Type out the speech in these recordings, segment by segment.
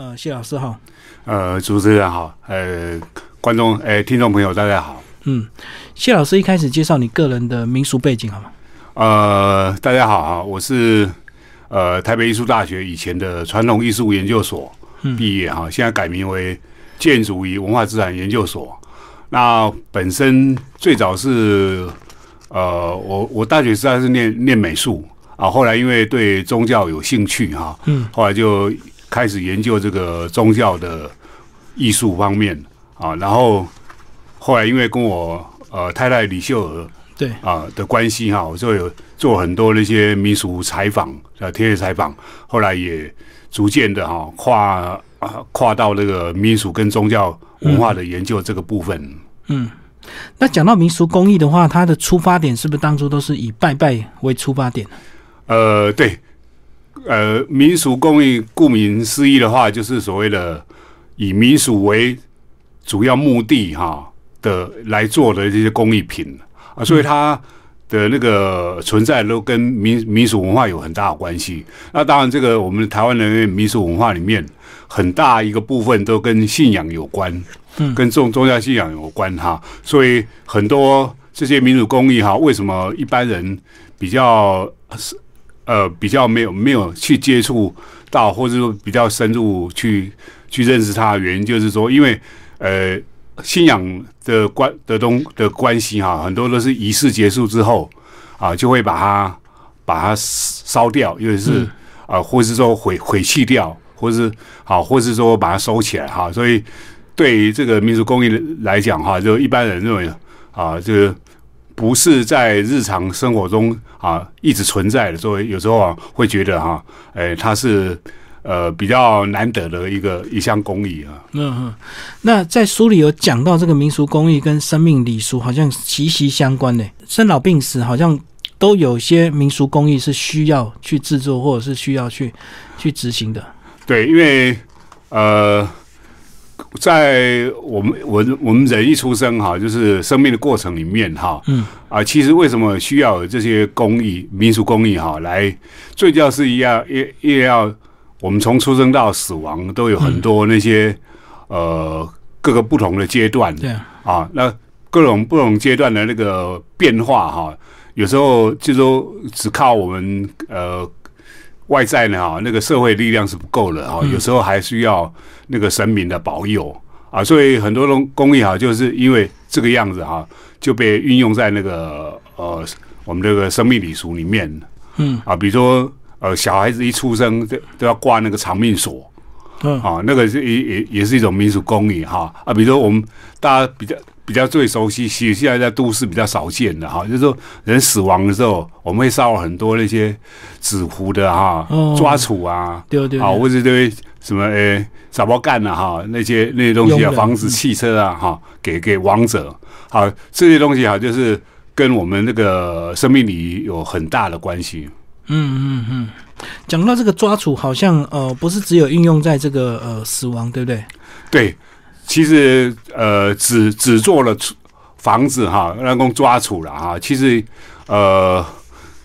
呃，谢老师好。呃，主持人好，呃，观众，哎，听众朋友，大家好。嗯，谢老师一开始介绍你个人的民俗背景好吗？呃，大家好啊，我是呃台北艺术大学以前的传统艺术研究所毕业哈，现在改名为建筑与文化资产研究所。那本身最早是呃，我我大学时代是念念美术啊，后来因为对宗教有兴趣哈，嗯，后来就开始研究这个宗教的艺术方面啊，然后后来因为跟我呃太太李秀娥对啊的关系哈，我就有做很多那些民俗采访呃田野采访，后来也逐渐的哈跨啊跨到那个民俗跟宗教文化的研究这个部分。嗯，那讲到民俗工艺的话，它的出发点是不是当初都是以拜拜为出发点？呃，对，呃，民俗工艺顾名思义的话，就是所谓的以民俗为主要目的哈的来做的这些工艺品啊，所以它的那个存在都跟民民俗文化有很大的关系。那当然，这个我们台湾人民俗文化里面很大一个部分都跟信仰有关。嗯，跟宗宗教信仰有关哈，所以很多这些民俗工艺哈，为什么一般人比较是呃比较没有没有去接触到，或者说比较深入去去认识它的原因，就是说，因为呃信仰的关的东的关系哈，很多都是仪式结束之后啊，就会把它把它烧掉，尤其是啊，或是说毁毁弃掉，或是好，或是说把它收起来哈，所以。对于这个民俗工艺来讲，哈，就一般人认为啊，这个不是在日常生活中啊一直存在的，所以有时候啊会觉得哈，哎，它是呃比较难得的一个一项工艺啊。嗯嗯，那在书里有讲到这个民俗工艺跟生命礼俗好像息息相关的，生老病死好像都有些民俗工艺是需要去制作或者是需要去去执行的。对，因为呃。在我们我我们人一出生哈，就是生命的过程里面哈，嗯啊，其实为什么需要有这些工艺、民俗工艺哈，来最主要是要也也要我们从出生到死亡都有很多那些呃各个不同的阶段，对啊，那各种不同阶段的那个变化哈，有时候就说只靠我们呃。外在呢，哈，那个社会力量是不够的啊，有时候还需要那个神明的保佑啊，所以很多工工艺哈，就是因为这个样子哈，就被运用在那个呃我们这个生命礼俗里面，嗯。啊，比如说呃小孩子一出生都都要挂那个长命锁，嗯。啊，那个是也也也是一种民俗工艺哈啊，比如说我们大家比较。比较最熟悉，其实现在在都市比较少见的哈，就是说人死亡的时候，我们会烧很多那些纸糊的哈，抓杵啊，对对，啊或者对什么诶沙包干啊哈，那些那些东西啊，房子、汽车啊哈，给给亡者，好这些东西哈，就是跟我们那个生命里有很大的关系。嗯嗯嗯，讲到这个抓杵，好像呃不是只有运用在这个呃死亡，对不对？对。其实，呃，只只做了房子哈，让工抓储了哈。其实，呃，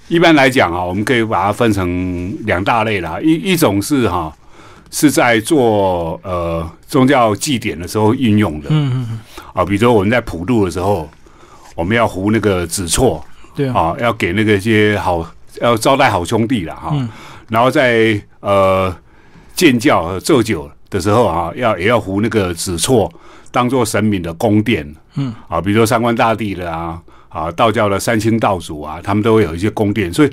一般来讲啊，我们可以把它分成两大类啦。一一种是哈，是在做呃宗教祭典的时候运用的。嗯嗯嗯。啊，比如说我们在普渡的时候，我们要糊那个纸错，对啊，要给那个些好要招待好兄弟了哈。嗯。然后在呃建教做酒。的时候啊，要也要糊那个纸错，当做神明的宫殿，嗯，啊，比如说三官大帝的啊，啊，道教的三清道祖啊，他们都会有一些宫殿，所以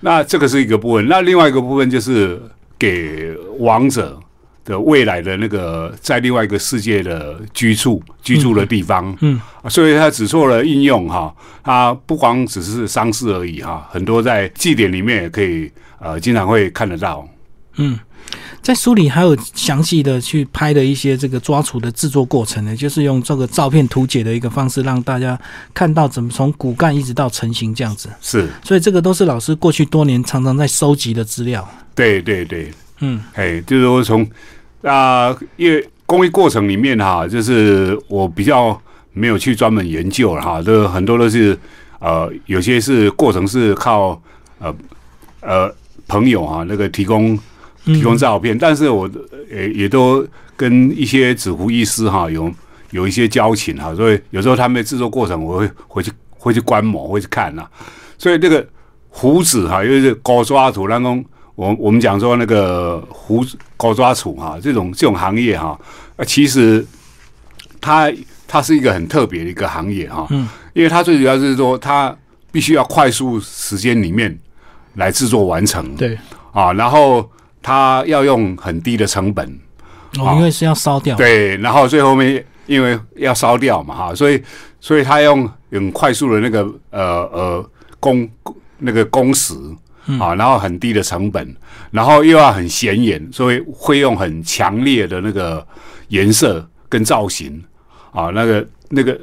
那这个是一个部分。那另外一个部分就是给王者的未来的那个在另外一个世界的居住居住的地方，嗯，所以它纸错的应用哈，它不光只是丧事而已哈，很多在祭典里面也可以呃经常会看得到，嗯。在书里还有详细的去拍的一些这个抓储的制作过程呢，就是用这个照片图解的一个方式，让大家看到怎么从骨干一直到成型这样子。是，所以这个都是老师过去多年常常在收集的资料。对对对，嗯，哎，就是说从啊，因为工艺过程里面哈，就是我比较没有去专门研究了哈，这很多都是呃，有些是过程是靠呃呃朋友哈那个提供。提供照片，但是我也也都跟一些纸糊医师哈有有一些交情哈，所以有时候他们的制作过程我会回去会去观摩，会去看呐。所以这个胡子哈，又是高抓土，然后我我们讲说那个胡高抓土哈，这种这种行业哈，其实它它是一个很特别的一个行业哈，嗯，因为它最主要是说它必须要快速时间里面来制作完成，对啊，然后。它要用很低的成本，哦，因为是要烧掉，对，然后最后面因为要烧掉嘛，哈，所以所以它用很快速的那个呃呃工那个工时啊，然后很低的成本，然后又要很显眼，所以会用很强烈的那个颜色跟造型啊，那个那个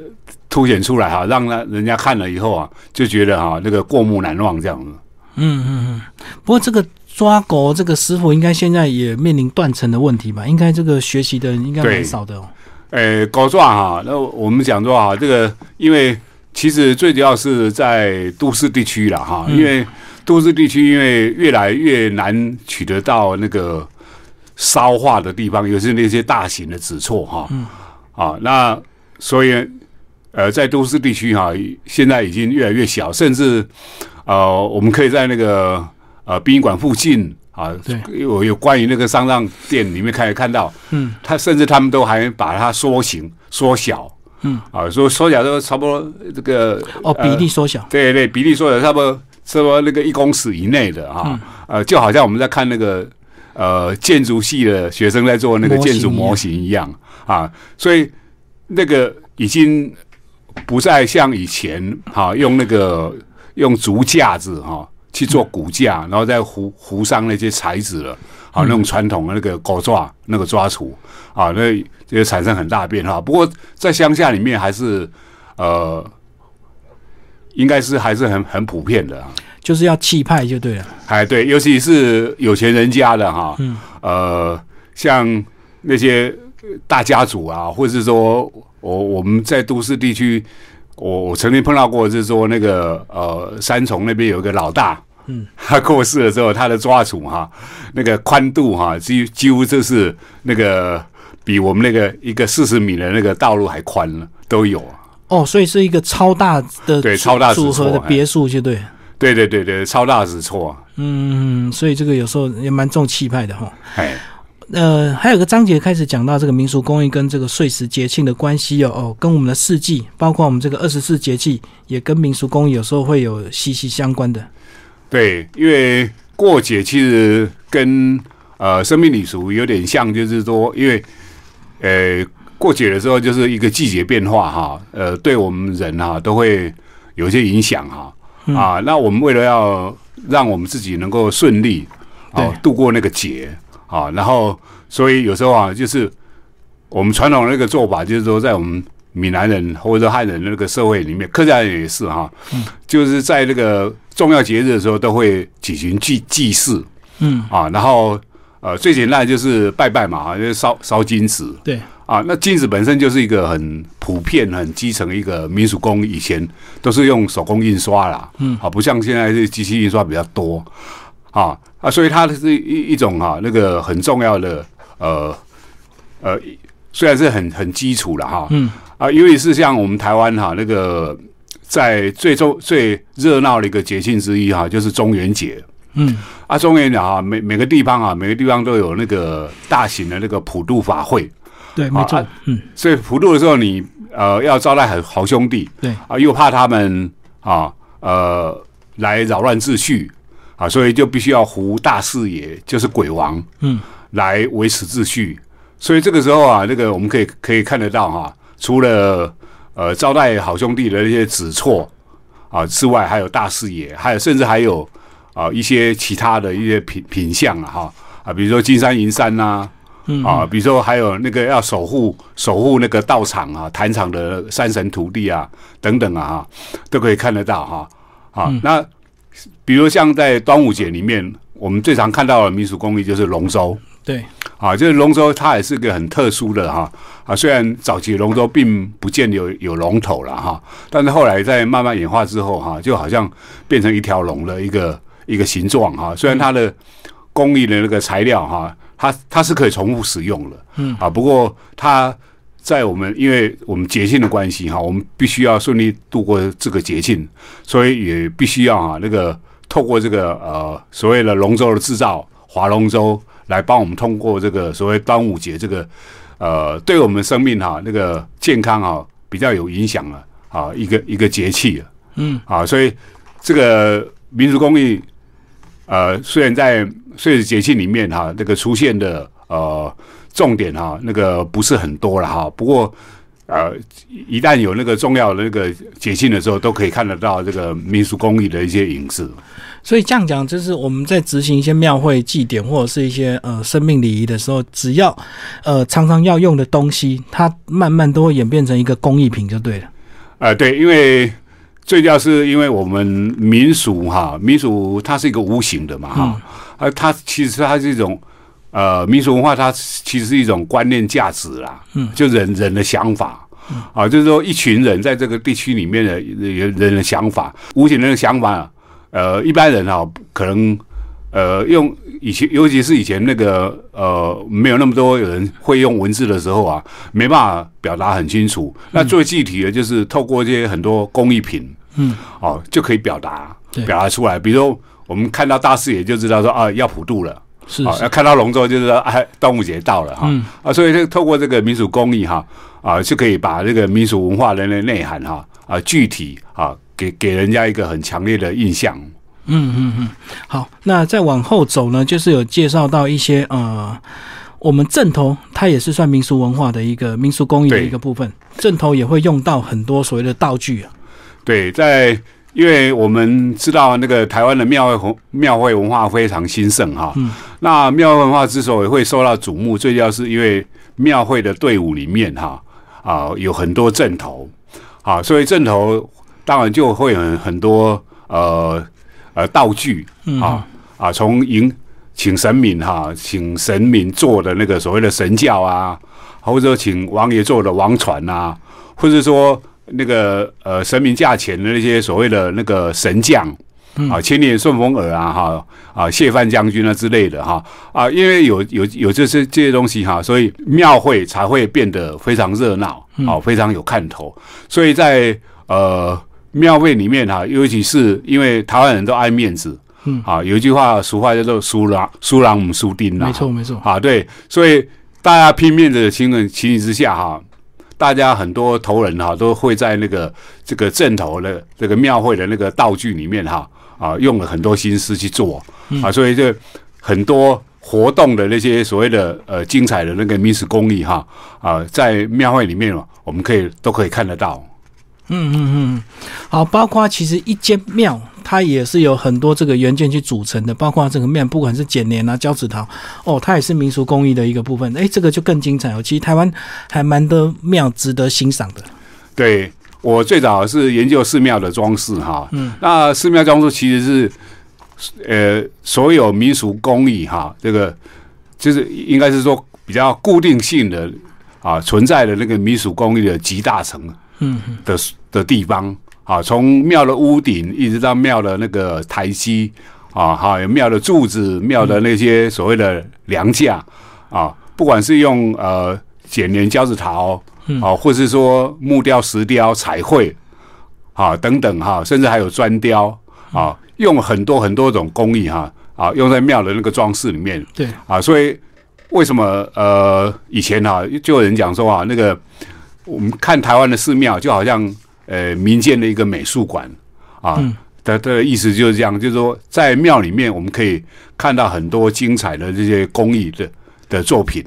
凸显出来哈，让那人家看了以后啊，就觉得哈那个过目难忘这样子。嗯嗯嗯，不过这个。抓狗这个师傅应该现在也面临断层的问题吧？应该这个学习的人应该蛮少的哦。呃，狗抓哈，那我们讲说哈，这个因为其实最主要是在都市地区了哈，因为都市地区因为越来越难取得到那个烧化的地方，尤其是那些大型的纸错哈。嗯。啊，那所以呃，在都市地区哈，现在已经越来越小，甚至呃，我们可以在那个。呃，殡仪馆附近啊，有有关于那个丧葬店里面可以看到，嗯，他甚至他们都还把它缩形、缩小，嗯，啊，说缩小都差不多这个哦，比例缩小，对对，比例缩小差不多，差不多那个一公尺以内的啊，呃，就好像我们在看那个呃建筑系的学生在做那个建筑模型一样啊，所以那个已经不再像以前哈，用那个用竹架子哈。去做骨架，然后再糊糊上那些材质了，啊，那种传统的那个狗抓那个抓厨，啊，那这些产生很大变化。不过在乡下里面还是呃，应该是还是很很普遍的，啊就是要气派就对了。哎，对，尤其是有钱人家的哈，嗯，呃，像那些大家族啊，或者是说我我们在都市地区。我我曾经碰到过，就是说那个呃，三重那边有一个老大，嗯，他过世了之后，他的抓处哈，那个宽度哈，几几乎就是那个比我们那个一个四十米的那个道路还宽了，都有。哦，所以是一个超大的对超大组合的别墅，就对。对对对对，超大纸错。嗯，所以这个有时候也蛮重气派的哈。哎。呃，还有个章节开始讲到这个民俗工艺跟这个岁时节庆的关系哦，哦，跟我们的四季，包括我们这个二十四节气，也跟民俗工艺有时候会有息息相关的。对，因为过节其实跟呃生命礼俗有点像，就是说，因为呃过节的时候就是一个季节变化哈，呃，对我们人哈都会有一些影响哈啊，那我们为了要让我们自己能够顺利啊度过那个节。啊，然后所以有时候啊，就是我们传统的那个做法，就是说在我们闽南人或者汉人那个社会里面，客家人也是哈，就是在那个重要节日的时候都会举行祭祭祀，嗯。啊，然后呃最简单就是拜拜嘛，啊，就是烧烧金子，对。啊，那金子本身就是一个很普遍、很基层一个民俗工，以前都是用手工印刷啦，嗯，啊，不像现在是机器印刷比较多。啊啊，所以它是一一种哈，那个很重要的呃呃，虽然是很很基础了哈，嗯。啊，尤其是像我们台湾哈，那个在最重最热闹的一个节庆之一哈，就是中元节，嗯。啊，中元节啊，每每个地方啊，每个地方都有那个大型的那个普渡法会，对，没错，嗯，所以普渡的时候，你呃要招待好好兄弟，对。啊，又怕他们啊呃来扰乱秩序。啊，所以就必须要胡大四爷，就是鬼王，嗯，来维持秩序。所以这个时候啊，那个我们可以可以看得到哈，除了呃招待好兄弟的那些子错啊之外，还有大四爷，还有甚至还有啊一些其他的一些品品相啊哈啊，比如说金山银山呐，啊，比如说还有那个要守护守护那个道场啊坛场的山神徒弟啊等等啊哈，都可以看得到哈啊那。比如像在端午节里面，我们最常看到的民俗工艺就是龙舟。对，啊，就是龙舟，它也是个很特殊的哈。啊，虽然早期龙舟并不见有有龙头了哈，但是后来在慢慢演化之后哈，就好像变成一条龙的一个一个形状哈。虽然它的工艺的那个材料哈，它它是可以重复使用的，嗯啊，不过它在我们因为我们节庆的关系哈，我们必须要顺利度过这个节庆，所以也必须要哈那个透过这个呃所谓的龙舟的制造，划龙舟来帮我们通过这个所谓端午节这个呃对我们生命哈那个健康啊比较有影响了啊一个一个节气了，嗯啊，所以这个民族工艺。呃，虽然在岁时节气里面哈，那个出现的呃重点哈，那个不是很多了哈。不过呃，一旦有那个重要的那个节庆的时候，都可以看得到这个民俗工艺的一些影子。所以这样讲，就是我们在执行一些庙会祭典或者是一些呃生命礼仪的时候，只要呃常常要用的东西，它慢慢都会演变成一个工艺品就对了。呃，对，因为。最主要是因为我们民俗哈，民俗它是一个无形的嘛哈，啊，它其实它是一种呃民俗文化，它其实是一种观念价值啦，嗯，就人人的想法，啊，就是说一群人在这个地区里面的人人的想法，无形的想法，呃，一般人啊可能呃用。以前，尤其是以前那个呃，没有那么多人会用文字的时候啊，没办法表达很清楚。那最具体的就是透过这些很多工艺品，嗯，哦，就可以表达表达出来。比如我们看到大视野就知道说啊，要普渡了，是啊，要看到龙舟就是说哎，端午节到了哈，啊，所以就透过这个民俗工艺哈，啊，就可以把这个民俗文化的内涵哈啊，具体啊，给给人家一个很强烈的印象。嗯嗯嗯，好，那再往后走呢，就是有介绍到一些呃，我们正头它也是算民俗文化的一个民俗工艺的一个部分，正头也会用到很多所谓的道具啊。对，在因为我们知道那个台湾的庙会庙会文化非常兴盛哈，嗯，那庙会文化之所以会受到瞩目，最主要是因为庙会的队伍里面哈啊有很多阵头。啊，所以阵头当然就会有很多呃。呃，道具。啊啊，从迎请神明哈，请神明做的那个所谓的神教啊，或者请王爷做的王船啊，或者说那个呃神明驾前的那些所谓的那个神将啊，千年顺风耳啊哈啊谢范将军啊之类的哈啊，因为有有有这些这些东西哈，所以庙会才会变得非常热闹啊，非常有看头，所以在呃。庙会里面哈，尤其是因为台湾人都爱面子，嗯，啊，有一句话俗话叫做“输狼输狼母输丁”啦，没错没错，啊，对，所以大家拼面子的情况情形之下哈，大家很多头人哈都会在那个这个镇头的这个庙会的那个道具里面哈啊用了很多心思去做啊，所以这很多活动的那些所谓的呃精彩的那个民俗工艺哈啊，在庙会里面我们可以都可以看得到。嗯嗯嗯，好，包括其实一间庙，它也是有很多这个元件去组成的，包括这个面，不管是剪黏啊、胶纸陶，哦，它也是民俗工艺的一个部分。哎，这个就更精彩哦。其实台湾还蛮多庙值得欣赏的。对我最早是研究寺庙的装饰哈，嗯，那寺庙装饰其实是呃所有民俗工艺哈，这个就是应该是说比较固定性的啊存在的那个民俗工艺的集大成。嗯的的地方啊，从庙的屋顶一直到庙的那个台基啊，哈，有庙的柱子、庙的那些所谓的梁架啊，不管是用呃剪黏胶子陶啊，或是说木雕、石雕、彩绘啊等等哈，甚至还有砖雕啊，用很多很多种工艺哈啊，用在庙的那个装饰里面。对啊，所以为什么呃以前哈就有人讲说啊那个。我们看台湾的寺庙，就好像呃民间的一个美术馆啊，的的意思就是这样，就是说在庙里面，我们可以看到很多精彩的这些工艺的的作品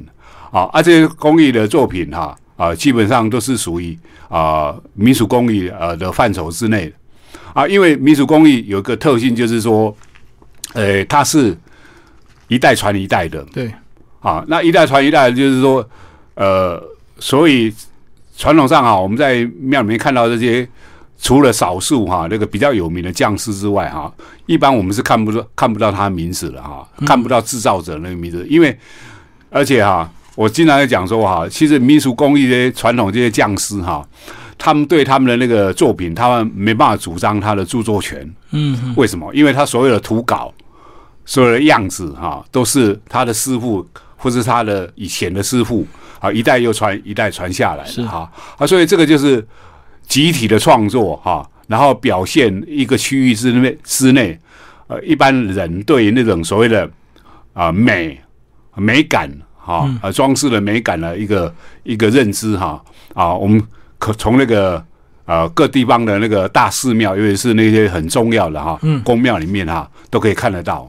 啊，而这些工艺的作品哈啊，基本上都是属于啊民俗工艺呃的范畴之内的。啊，因为民俗工艺有一个特性，就是说，呃，它是一代传一代的，对。啊，那一代传一代，就是说呃，所以。传统上啊，我们在庙里面看到这些，除了少数哈那个比较有名的匠师之外哈，一般我们是看不到看不到他名字的哈，看不到制造者那个名字，因为而且哈，我经常在讲说哈，其实民俗工艺这些传统这些匠师哈，他们对他们的那个作品，他们没办法主张他的著作权。嗯，为什么？因为他所有的图稿所有的样子哈，都是他的师傅或是他的以前的师傅啊，一代又传一代传下来的哈。啊，所以这个就是集体的创作哈，然后表现一个区域之内之内，呃，一般人对那种所谓的啊美美感哈啊装饰的美感的一个一个认知哈。啊，我们可从那个。呃，各地方的那个大寺庙，尤其是那些很重要的哈，宫庙里面哈，都可以看得到。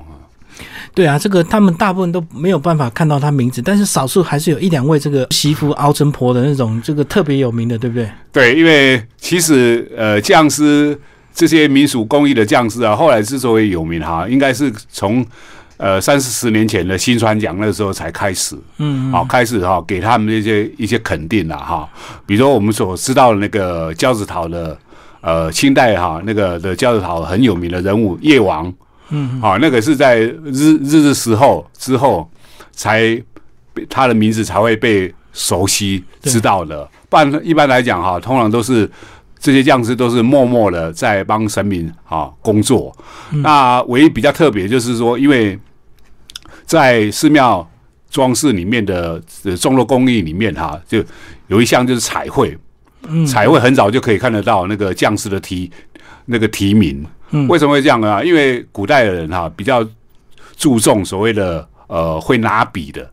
对啊，这个他们大部分都没有办法看到他名字，但是少数还是有一两位这个媳妇熬成婆的那种，这个特别有名的，对不对？对，因为其实呃，匠师这些民俗工艺的匠师啊，后来之所以有名哈，应该是从。呃，三四十年前的新传奖那时候才开始，嗯，好开始哈，给他们一些一些肯定了哈。比如说我们所知道的那个胶子陶的，呃，清代哈那个的胶子陶很有名的人物叶王，嗯，好，那个是在日日治时候之后才他的名字才会被熟悉知道的。不然一般来讲哈，通常都是。这些匠师都是默默的在帮神明啊工作。那唯一比较特别就是说，因为在寺庙装饰里面的众多工艺里面哈，就有一项就是彩绘。彩绘很早就可以看得到那个匠师的题那个题名。为什么会这样呢？因为古代的人哈比较注重所谓的呃会拿笔的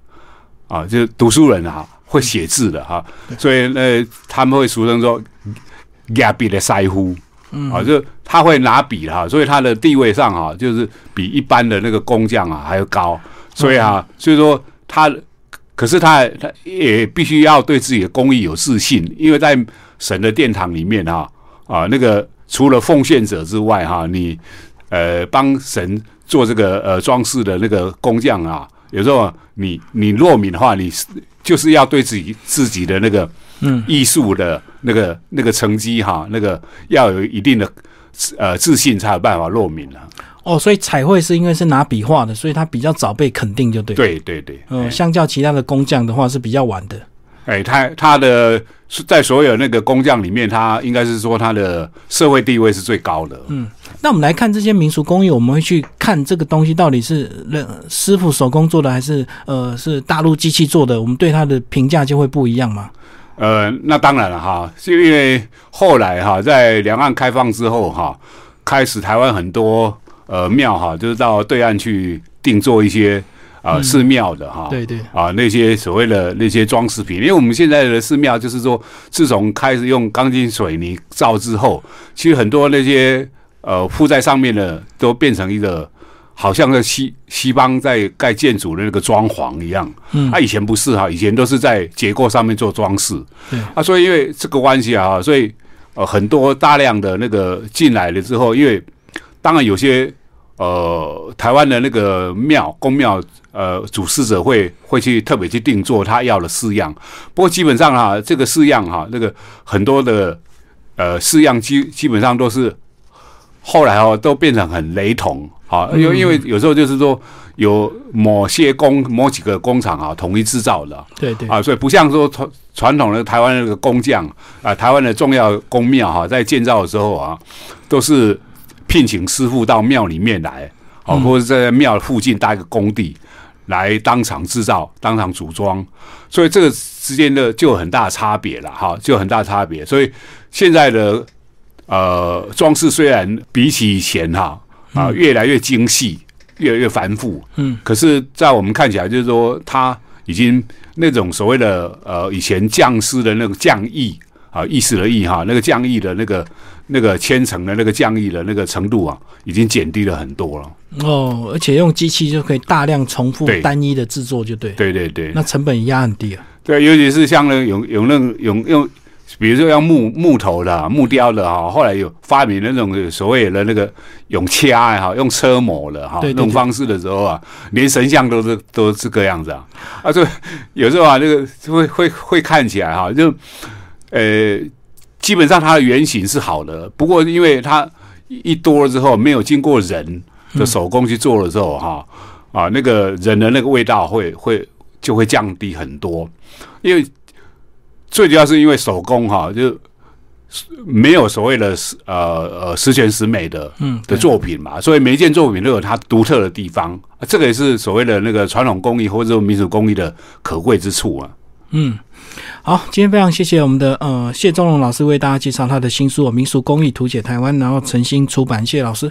啊，就是读书人哈会写字的哈，所以呢他们会俗称说。压笔的腮乎，啊，就他会拿笔哈，所以他的地位上哈，就是比一般的那个工匠啊还要高，所以啊，所以说他，可是他他也必须要对自己的工艺有自信，因为在神的殿堂里面啊啊，那个除了奉献者之外哈，你呃帮神做这个呃装饰的那个工匠啊，有时候你你落敏的话，你就是要对自己自己的那个。嗯，艺术的那个那个成绩哈，那个要有一定的呃自信才有办法落敏了。哦，所以彩绘是因为是拿笔画的，所以它比较早被肯定，就对。对对对，嗯，相较其他的工匠的话是比较晚的。哎，他他的在所有那个工匠里面，他应该是说他的社会地位是最高的。嗯，那我们来看这些民俗工艺，我们会去看这个东西到底是人师傅手工做的，还是呃是大陆机器做的？我们对它的评价就会不一样吗？呃，那当然了哈，是因为后来哈，在两岸开放之后哈，开始台湾很多呃庙哈，就是到对岸去定做一些啊寺庙的哈，对对。啊那些所谓的那些装饰品，因为我们现在的寺庙就是说，自从开始用钢筋水泥造之后，其实很多那些呃附在上面的都变成一个。好像在西西方在盖建筑的那个装潢一样，嗯，他以前不是哈，以前都是在结构上面做装饰，对，啊，所以因为这个关系啊，所以呃很多大量的那个进来了之后，因为当然有些呃台湾的那个庙公庙呃主事者会会去特别去定做他要的式样，不过基本上哈这个式样哈那个很多的呃式样基基本上都是后来哦都变成很雷同。啊，因为因为有时候就是说有某些工某几个工厂啊统一制造的，对对。啊，所以不像说传传统的台湾那个工匠啊，台湾的重要工庙哈，在建造的时候啊，都是聘请师傅到庙里面来，哦，或者在庙附近搭一个工地来当场制造、当场组装，所以这个之间的就有很大差别了哈，就有很大差别。所以现在的呃装饰虽然比起以前哈。啊，越来越精细，越来越繁复。嗯，可是，在我们看起来，就是说，它已经那种所谓的呃，以前匠师的那个匠艺啊，意思的艺哈，那个匠艺的那个那个千层的那个降艺的那个程度啊，已经减低了很多了。哦，而且用机器就可以大量重复单一的制作，就对。对对对，那成本也压很低啊。对，尤其是像那有有那有用。比如说要木木头的木雕的哈，后来有发明那种所谓的那个用掐哈，用车模的哈那种方式的时候啊，连神像都是都是个样子啊啊！就有时候啊，那个会会会看起来哈，就呃，基本上它的原型是好的，不过因为它一多了之后，没有经过人的手工去做了之后哈啊，那个人的那个味道会会就会降低很多，因为。最主要是因为手工哈，就没有所谓的十呃呃十全十美的嗯的作品嘛，所以每一件作品都有它独特的地方，啊这个也是所谓的那个传统工艺或者说民俗工艺的可贵之处啊。嗯，好，今天非常谢谢我们的呃谢忠龙老师为大家介绍他的新书《民俗工艺图解台湾》，然后诚心出版，谢谢老师。